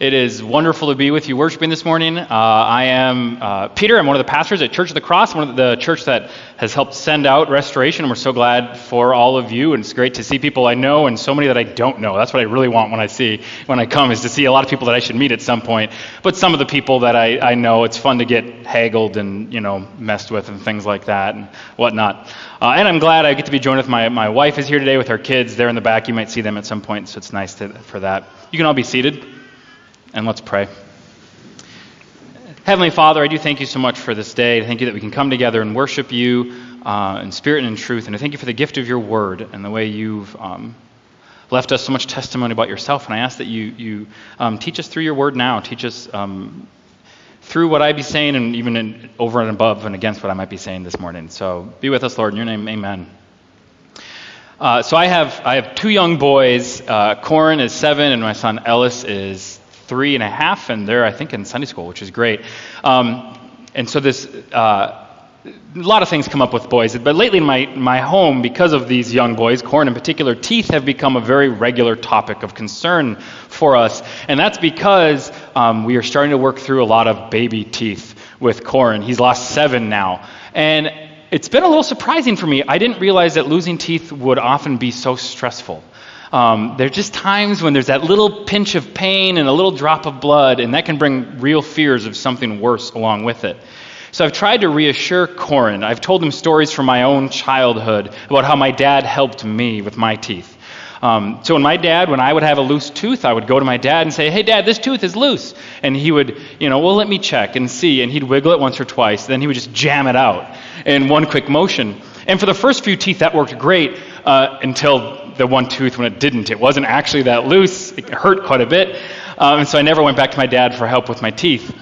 It is wonderful to be with you worshiping this morning. Uh, I am uh, Peter. I'm one of the pastors at Church of the Cross, one of the church that has helped send out restoration. We're so glad for all of you. And it's great to see people I know and so many that I don't know. That's what I really want when I see when I come is to see a lot of people that I should meet at some point. But some of the people that I, I know, it's fun to get haggled and you know messed with and things like that and whatnot. Uh, and I'm glad I get to be joined with my my wife is here today with her kids. They're in the back. You might see them at some point, so it's nice to, for that. You can all be seated. And let's pray. Heavenly Father, I do thank you so much for this day. I thank you that we can come together and worship you uh, in spirit and in truth. And I thank you for the gift of your word and the way you've um, left us so much testimony about yourself. And I ask that you, you um, teach us through your word now. Teach us um, through what I be saying and even in, over and above and against what I might be saying this morning. So be with us, Lord. In your name, amen. Uh, so I have, I have two young boys. Uh, Corin is seven, and my son Ellis is three and a half, and they're, I think, in Sunday school, which is great. Um, and so this, uh, a lot of things come up with boys, but lately in my, my home, because of these young boys, Corin in particular, teeth have become a very regular topic of concern for us. And that's because um, we are starting to work through a lot of baby teeth with Corin. He's lost seven now. And it's been a little surprising for me. I didn't realize that losing teeth would often be so stressful. Um, there's just times when there's that little pinch of pain and a little drop of blood, and that can bring real fears of something worse along with it. So I've tried to reassure Corin. I've told him stories from my own childhood about how my dad helped me with my teeth. Um, so when my dad, when I would have a loose tooth, I would go to my dad and say, "Hey, Dad, this tooth is loose," and he would, you know, well, let me check and see, and he'd wiggle it once or twice. Then he would just jam it out in one quick motion. And for the first few teeth, that worked great uh, until the one tooth when it didn't. It wasn't actually that loose. It hurt quite a bit. Um, and so I never went back to my dad for help with my teeth.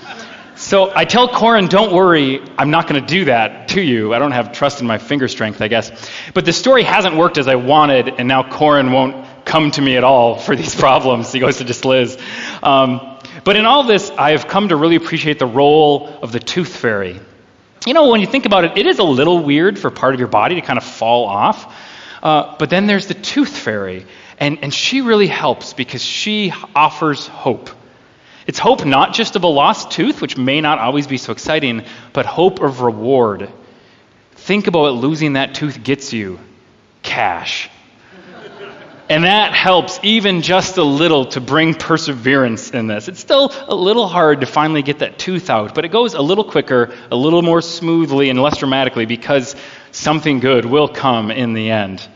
So I tell Corin, don't worry, I'm not going to do that to you. I don't have trust in my finger strength, I guess. But the story hasn't worked as I wanted, and now Corin won't come to me at all for these problems. He goes to just Liz. Um, but in all this, I have come to really appreciate the role of the tooth fairy. You know, when you think about it, it is a little weird for part of your body to kind of fall off. Uh, but then there's the tooth fairy, and, and she really helps because she offers hope. It's hope not just of a lost tooth, which may not always be so exciting, but hope of reward. Think about what losing that tooth gets you cash. And that helps even just a little to bring perseverance in this. It's still a little hard to finally get that tooth out, but it goes a little quicker, a little more smoothly, and less dramatically because something good will come in the end.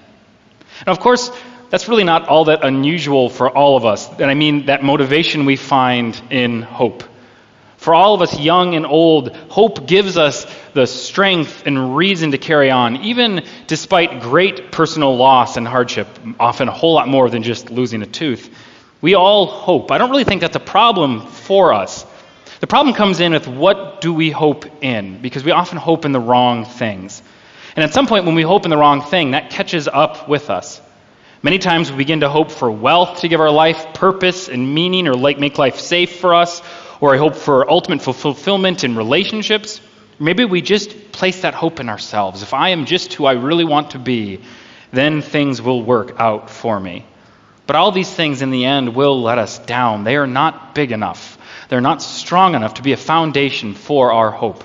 And of course, that's really not all that unusual for all of us. And I mean that motivation we find in hope. For all of us, young and old, hope gives us the strength and reason to carry on, even despite great personal loss and hardship, often a whole lot more than just losing a tooth. We all hope. I don't really think that's a problem for us. The problem comes in with what do we hope in, because we often hope in the wrong things. And at some point, when we hope in the wrong thing, that catches up with us. Many times we begin to hope for wealth to give our life purpose and meaning or like make life safe for us, or I hope for ultimate fulfillment in relationships. Maybe we just place that hope in ourselves. If I am just who I really want to be, then things will work out for me. But all these things in the end will let us down. They are not big enough, they're not strong enough to be a foundation for our hope.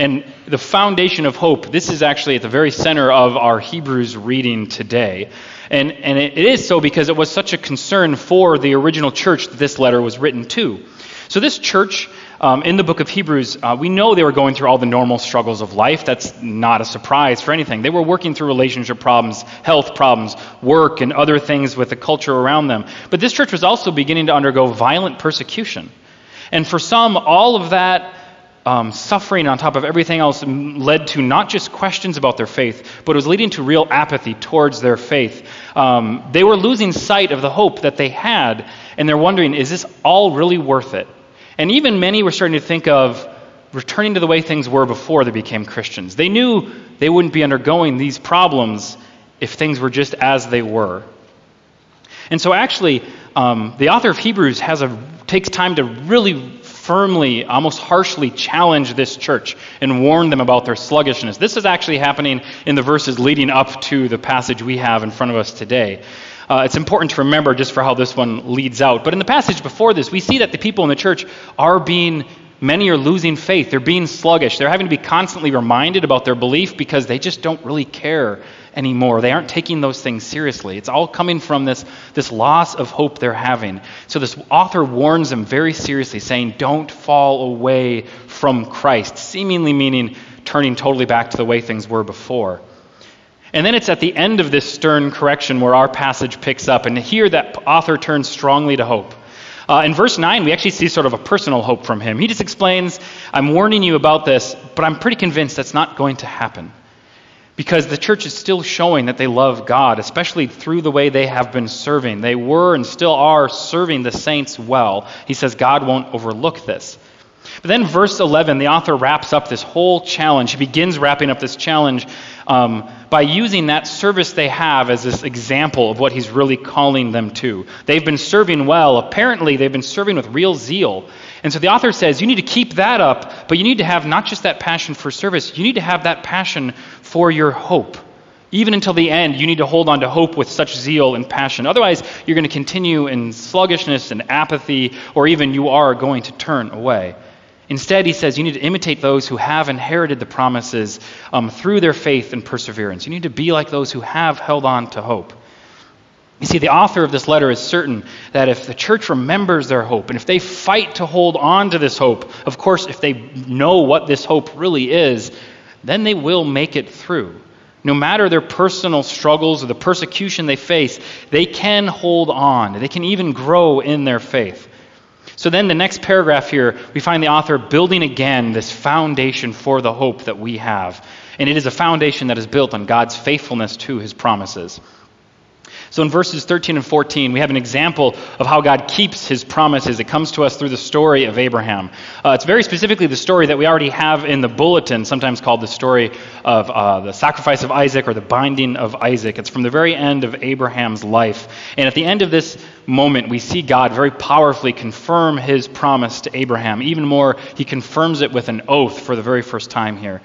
And the foundation of hope, this is actually at the very center of our Hebrews reading today. And, and it is so because it was such a concern for the original church that this letter was written to. So, this church um, in the book of Hebrews, uh, we know they were going through all the normal struggles of life. That's not a surprise for anything. They were working through relationship problems, health problems, work, and other things with the culture around them. But this church was also beginning to undergo violent persecution. And for some, all of that um, suffering on top of everything else led to not just questions about their faith, but it was leading to real apathy towards their faith. Um, they were losing sight of the hope that they had, and they're wondering, is this all really worth it? And even many were starting to think of returning to the way things were before they became Christians. They knew they wouldn't be undergoing these problems if things were just as they were. And so, actually, um, the author of Hebrews has a takes time to really firmly, almost harshly challenge this church and warn them about their sluggishness. This is actually happening in the verses leading up to the passage we have in front of us today. uh, it's important to remember just for how this one leads out. But in the passage before this, we see that the people in the church are being, many are losing faith. They're being sluggish. They're having to be constantly reminded about their belief because they just don't really care anymore. They aren't taking those things seriously. It's all coming from this, this loss of hope they're having. So this author warns them very seriously, saying, Don't fall away from Christ, seemingly meaning turning totally back to the way things were before. And then it's at the end of this stern correction where our passage picks up. And here that author turns strongly to hope. Uh, in verse 9, we actually see sort of a personal hope from him. He just explains, I'm warning you about this, but I'm pretty convinced that's not going to happen because the church is still showing that they love God, especially through the way they have been serving. They were and still are serving the saints well. He says God won't overlook this. But then, verse 11, the author wraps up this whole challenge. He begins wrapping up this challenge um, by using that service they have as this example of what he's really calling them to. They've been serving well. Apparently, they've been serving with real zeal. And so the author says you need to keep that up, but you need to have not just that passion for service, you need to have that passion for your hope. Even until the end, you need to hold on to hope with such zeal and passion. Otherwise, you're going to continue in sluggishness and apathy, or even you are going to turn away. Instead, he says you need to imitate those who have inherited the promises um, through their faith and perseverance. You need to be like those who have held on to hope. You see, the author of this letter is certain that if the church remembers their hope, and if they fight to hold on to this hope, of course, if they know what this hope really is, then they will make it through. No matter their personal struggles or the persecution they face, they can hold on. They can even grow in their faith. So then, the next paragraph here, we find the author building again this foundation for the hope that we have. And it is a foundation that is built on God's faithfulness to his promises. So in verses 13 and 14, we have an example of how God keeps his promises. It comes to us through the story of Abraham. Uh, it's very specifically the story that we already have in the bulletin, sometimes called the story of uh, the sacrifice of Isaac or the binding of Isaac. It's from the very end of Abraham's life. And at the end of this moment, we see God very powerfully confirm his promise to Abraham. Even more, he confirms it with an oath for the very first time here.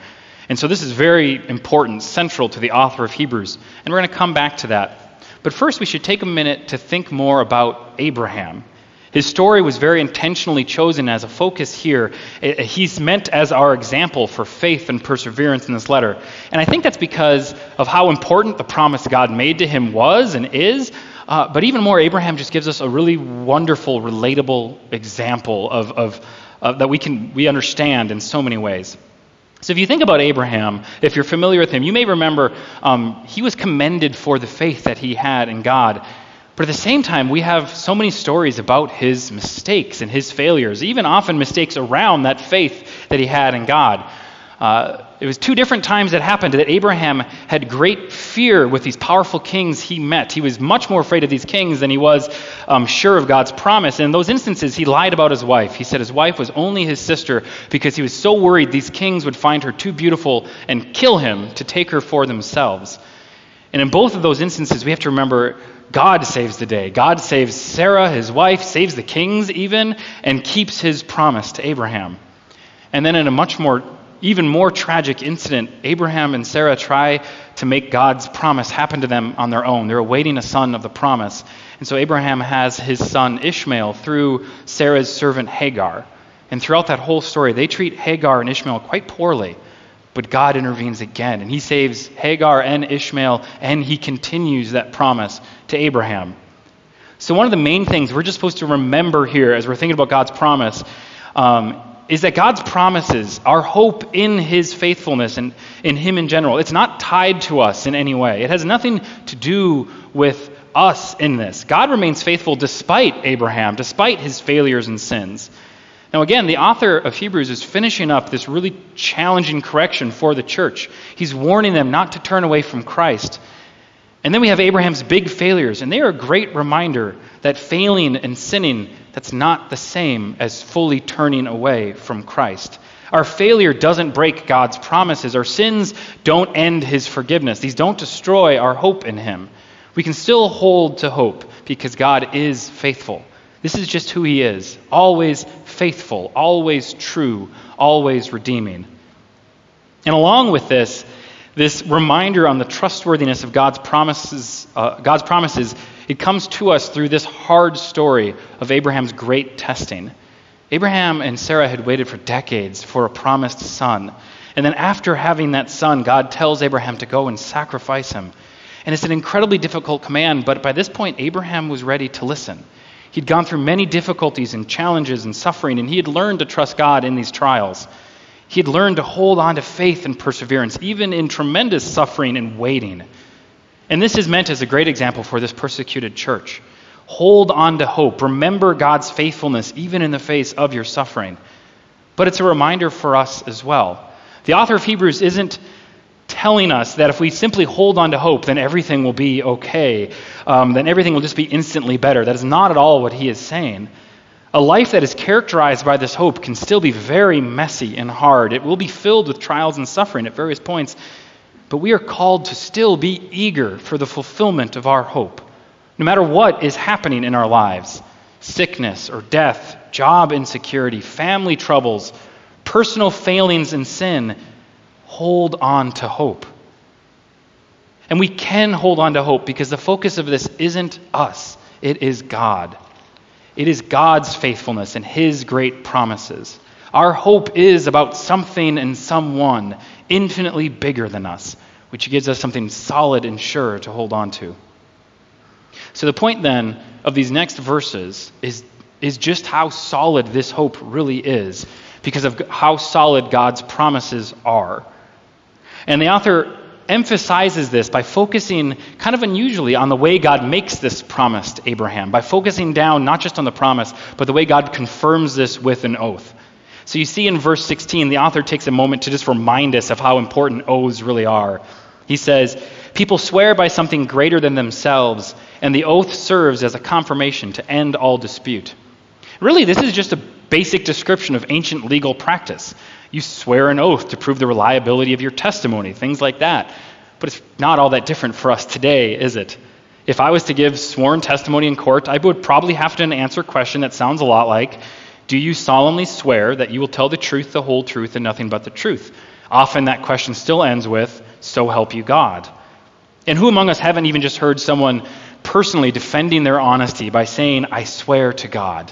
And so this is very important, central to the author of Hebrews. And we're going to come back to that. But first, we should take a minute to think more about Abraham. His story was very intentionally chosen as a focus here. He's meant as our example for faith and perseverance in this letter. And I think that's because of how important the promise God made to him was and is. Uh, but even more, Abraham just gives us a really wonderful, relatable example of, of, of that we can we understand in so many ways. So, if you think about Abraham, if you're familiar with him, you may remember um, he was commended for the faith that he had in God. But at the same time, we have so many stories about his mistakes and his failures, even often mistakes around that faith that he had in God. Uh, it was two different times that happened that Abraham had great fear with these powerful kings he met. He was much more afraid of these kings than he was um, sure of God's promise. And in those instances, he lied about his wife. He said his wife was only his sister because he was so worried these kings would find her too beautiful and kill him to take her for themselves. And in both of those instances, we have to remember God saves the day. God saves Sarah, his wife, saves the kings even, and keeps his promise to Abraham. And then in a much more even more tragic incident, Abraham and Sarah try to make God's promise happen to them on their own. They're awaiting a son of the promise. And so Abraham has his son Ishmael through Sarah's servant Hagar. And throughout that whole story, they treat Hagar and Ishmael quite poorly. But God intervenes again, and he saves Hagar and Ishmael, and he continues that promise to Abraham. So, one of the main things we're just supposed to remember here as we're thinking about God's promise um, is that God's promises, our hope in His faithfulness and in Him in general, it's not tied to us in any way. It has nothing to do with us in this. God remains faithful despite Abraham, despite his failures and sins. Now, again, the author of Hebrews is finishing up this really challenging correction for the church. He's warning them not to turn away from Christ. And then we have Abraham's big failures, and they are a great reminder that failing and sinning that's not the same as fully turning away from Christ. Our failure doesn't break God's promises. Our sins don't end his forgiveness. These don't destroy our hope in him. We can still hold to hope because God is faithful. This is just who he is always faithful, always true, always redeeming. And along with this, this reminder on the trustworthiness of God's promises, uh, God's promises It comes to us through this hard story of Abraham's great testing. Abraham and Sarah had waited for decades for a promised son. And then, after having that son, God tells Abraham to go and sacrifice him. And it's an incredibly difficult command, but by this point, Abraham was ready to listen. He'd gone through many difficulties and challenges and suffering, and he had learned to trust God in these trials. He had learned to hold on to faith and perseverance, even in tremendous suffering and waiting. And this is meant as a great example for this persecuted church. Hold on to hope. Remember God's faithfulness, even in the face of your suffering. But it's a reminder for us as well. The author of Hebrews isn't telling us that if we simply hold on to hope, then everything will be okay, um, then everything will just be instantly better. That is not at all what he is saying. A life that is characterized by this hope can still be very messy and hard. It will be filled with trials and suffering at various points, but we are called to still be eager for the fulfillment of our hope. No matter what is happening in our lives sickness or death, job insecurity, family troubles, personal failings and sin hold on to hope. And we can hold on to hope because the focus of this isn't us, it is God. It is God's faithfulness and His great promises. Our hope is about something and someone infinitely bigger than us, which gives us something solid and sure to hold on to. So, the point then of these next verses is, is just how solid this hope really is, because of how solid God's promises are. And the author emphasizes this by focusing kind of unusually on the way God makes this promise to Abraham, by focusing down not just on the promise, but the way God confirms this with an oath. So you see in verse 16, the author takes a moment to just remind us of how important oaths really are. He says, People swear by something greater than themselves, and the oath serves as a confirmation to end all dispute. Really, this is just a basic description of ancient legal practice. You swear an oath to prove the reliability of your testimony, things like that. But it's not all that different for us today, is it? If I was to give sworn testimony in court, I would probably have to answer a question that sounds a lot like Do you solemnly swear that you will tell the truth, the whole truth, and nothing but the truth? Often that question still ends with So help you God. And who among us haven't even just heard someone personally defending their honesty by saying, I swear to God?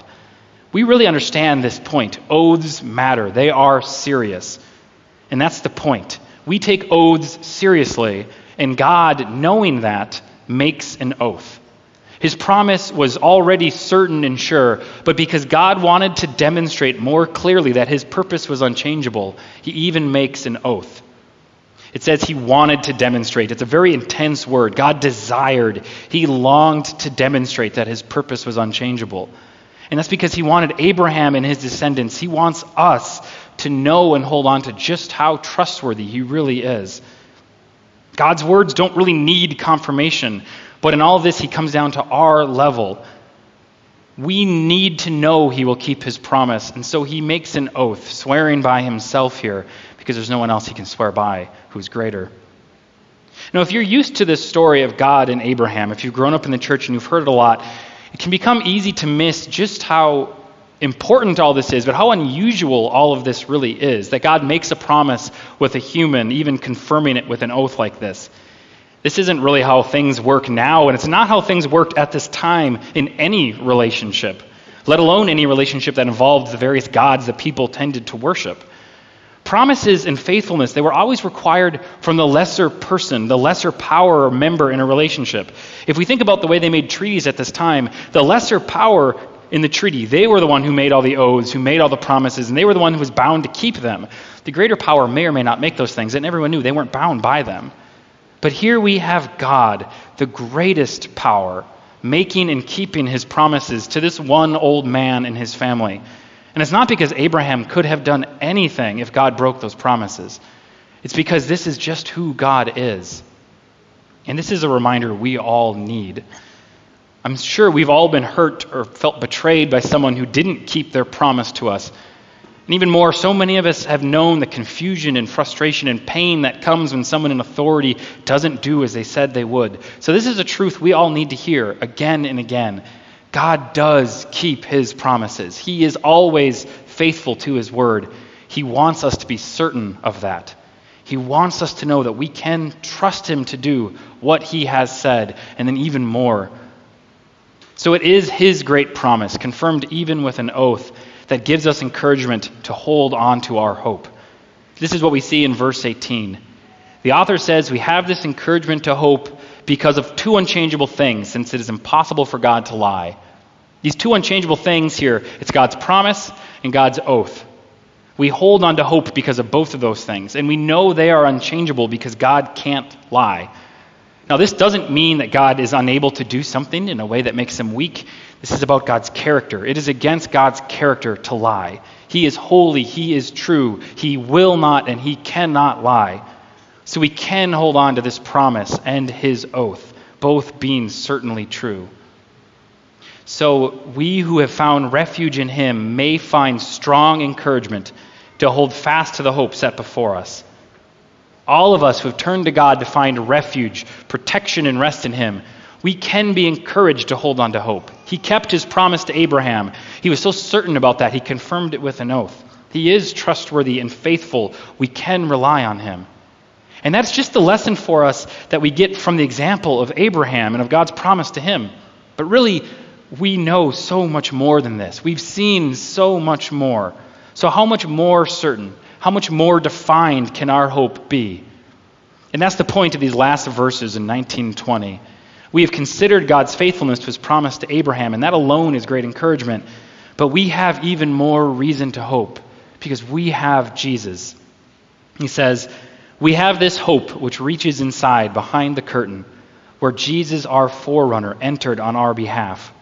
We really understand this point. Oaths matter, they are serious. And that's the point. We take oaths seriously, and God, knowing that, makes an oath. His promise was already certain and sure, but because God wanted to demonstrate more clearly that his purpose was unchangeable, he even makes an oath. It says he wanted to demonstrate. It's a very intense word. God desired, he longed to demonstrate that his purpose was unchangeable. And that's because he wanted Abraham and his descendants, he wants us to know and hold on to just how trustworthy he really is. God's words don't really need confirmation, but in all this, he comes down to our level. We need to know he will keep his promise, and so he makes an oath, swearing by himself here, because there's no one else he can swear by who's greater. Now, if you're used to this story of God and Abraham, if you've grown up in the church and you've heard it a lot, it can become easy to miss just how important all this is, but how unusual all of this really is. That God makes a promise with a human, even confirming it with an oath like this. This isn't really how things work now, and it's not how things worked at this time in any relationship, let alone any relationship that involved the various gods that people tended to worship. Promises and faithfulness, they were always required from the lesser person, the lesser power or member in a relationship. If we think about the way they made treaties at this time, the lesser power in the treaty, they were the one who made all the oaths, who made all the promises, and they were the one who was bound to keep them. The greater power may or may not make those things, and everyone knew they weren't bound by them. But here we have God, the greatest power, making and keeping his promises to this one old man and his family. And it's not because Abraham could have done anything if God broke those promises. It's because this is just who God is. And this is a reminder we all need. I'm sure we've all been hurt or felt betrayed by someone who didn't keep their promise to us. And even more, so many of us have known the confusion and frustration and pain that comes when someone in authority doesn't do as they said they would. So, this is a truth we all need to hear again and again. God does keep his promises. He is always faithful to his word. He wants us to be certain of that. He wants us to know that we can trust him to do what he has said, and then even more, So it is his great promise, confirmed even with an oath, that gives us encouragement to hold on to our hope. This is what we see in verse 18. The author says we have this encouragement to hope because of two unchangeable things, since it is impossible for God to lie. These two unchangeable things here it's God's promise and God's oath. We hold on to hope because of both of those things, and we know they are unchangeable because God can't lie. Now, this doesn't mean that God is unable to do something in a way that makes him weak. This is about God's character. It is against God's character to lie. He is holy, He is true, He will not and He cannot lie. So we can hold on to this promise and His oath, both being certainly true. So we who have found refuge in Him may find strong encouragement to hold fast to the hope set before us. All of us who have turned to God to find refuge, protection, and rest in Him, we can be encouraged to hold on to hope. He kept His promise to Abraham. He was so certain about that, He confirmed it with an oath. He is trustworthy and faithful. We can rely on Him. And that's just the lesson for us that we get from the example of Abraham and of God's promise to him. But really, we know so much more than this. We've seen so much more. So, how much more certain, how much more defined can our hope be? And that's the point of these last verses in 1920. We have considered God's faithfulness to his promise to Abraham, and that alone is great encouragement. But we have even more reason to hope because we have Jesus. He says, We have this hope which reaches inside, behind the curtain, where Jesus, our forerunner, entered on our behalf.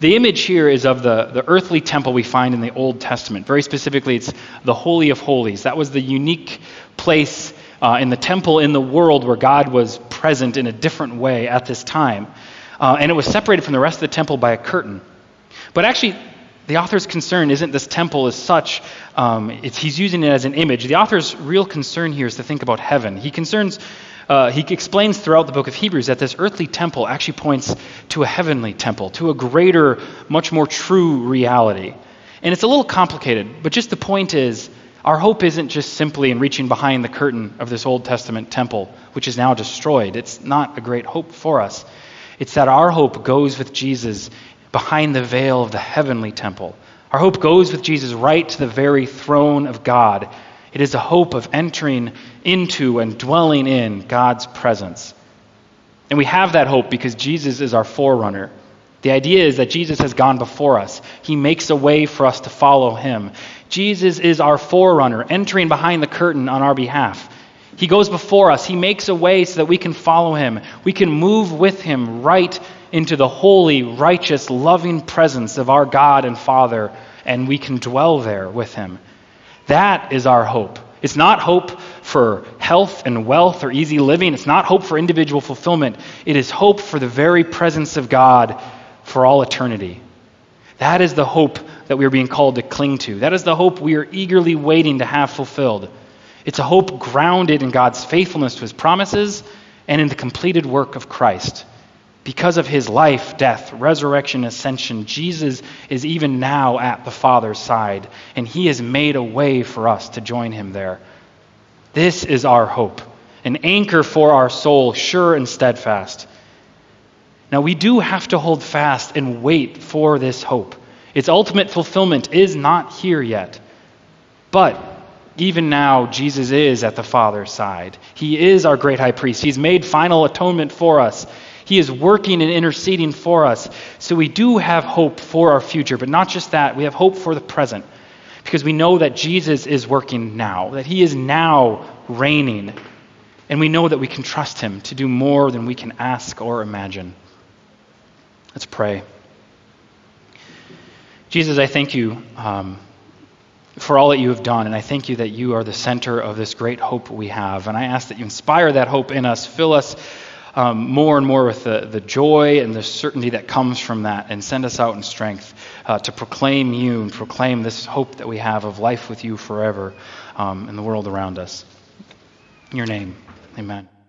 The image here is of the, the earthly temple we find in the Old Testament. Very specifically, it's the Holy of Holies. That was the unique place uh, in the temple in the world where God was present in a different way at this time. Uh, and it was separated from the rest of the temple by a curtain. But actually, the author's concern isn't this temple as such. Um, he's using it as an image. The author's real concern here is to think about heaven. He concerns uh, he explains throughout the book of Hebrews that this earthly temple actually points to a heavenly temple, to a greater, much more true reality. And it's a little complicated, but just the point is our hope isn't just simply in reaching behind the curtain of this Old Testament temple, which is now destroyed. It's not a great hope for us. It's that our hope goes with Jesus behind the veil of the heavenly temple. Our hope goes with Jesus right to the very throne of God it is a hope of entering into and dwelling in God's presence. And we have that hope because Jesus is our forerunner. The idea is that Jesus has gone before us. He makes a way for us to follow him. Jesus is our forerunner, entering behind the curtain on our behalf. He goes before us. He makes a way so that we can follow him. We can move with him right into the holy, righteous, loving presence of our God and Father, and we can dwell there with him. That is our hope. It's not hope for health and wealth or easy living. It's not hope for individual fulfillment. It is hope for the very presence of God for all eternity. That is the hope that we are being called to cling to. That is the hope we are eagerly waiting to have fulfilled. It's a hope grounded in God's faithfulness to his promises and in the completed work of Christ. Because of his life, death, resurrection, ascension, Jesus is even now at the Father's side, and he has made a way for us to join him there. This is our hope, an anchor for our soul, sure and steadfast. Now, we do have to hold fast and wait for this hope. Its ultimate fulfillment is not here yet. But even now, Jesus is at the Father's side. He is our great high priest. He's made final atonement for us. He is working and interceding for us. So we do have hope for our future, but not just that, we have hope for the present because we know that Jesus is working now, that He is now reigning, and we know that we can trust Him to do more than we can ask or imagine. Let's pray. Jesus, I thank you um, for all that you have done, and I thank you that you are the center of this great hope we have. And I ask that you inspire that hope in us, fill us um, more and more with the, the joy and the certainty that comes from that, and send us out in strength uh, to proclaim you and proclaim this hope that we have of life with you forever um, in the world around us. In your name, amen.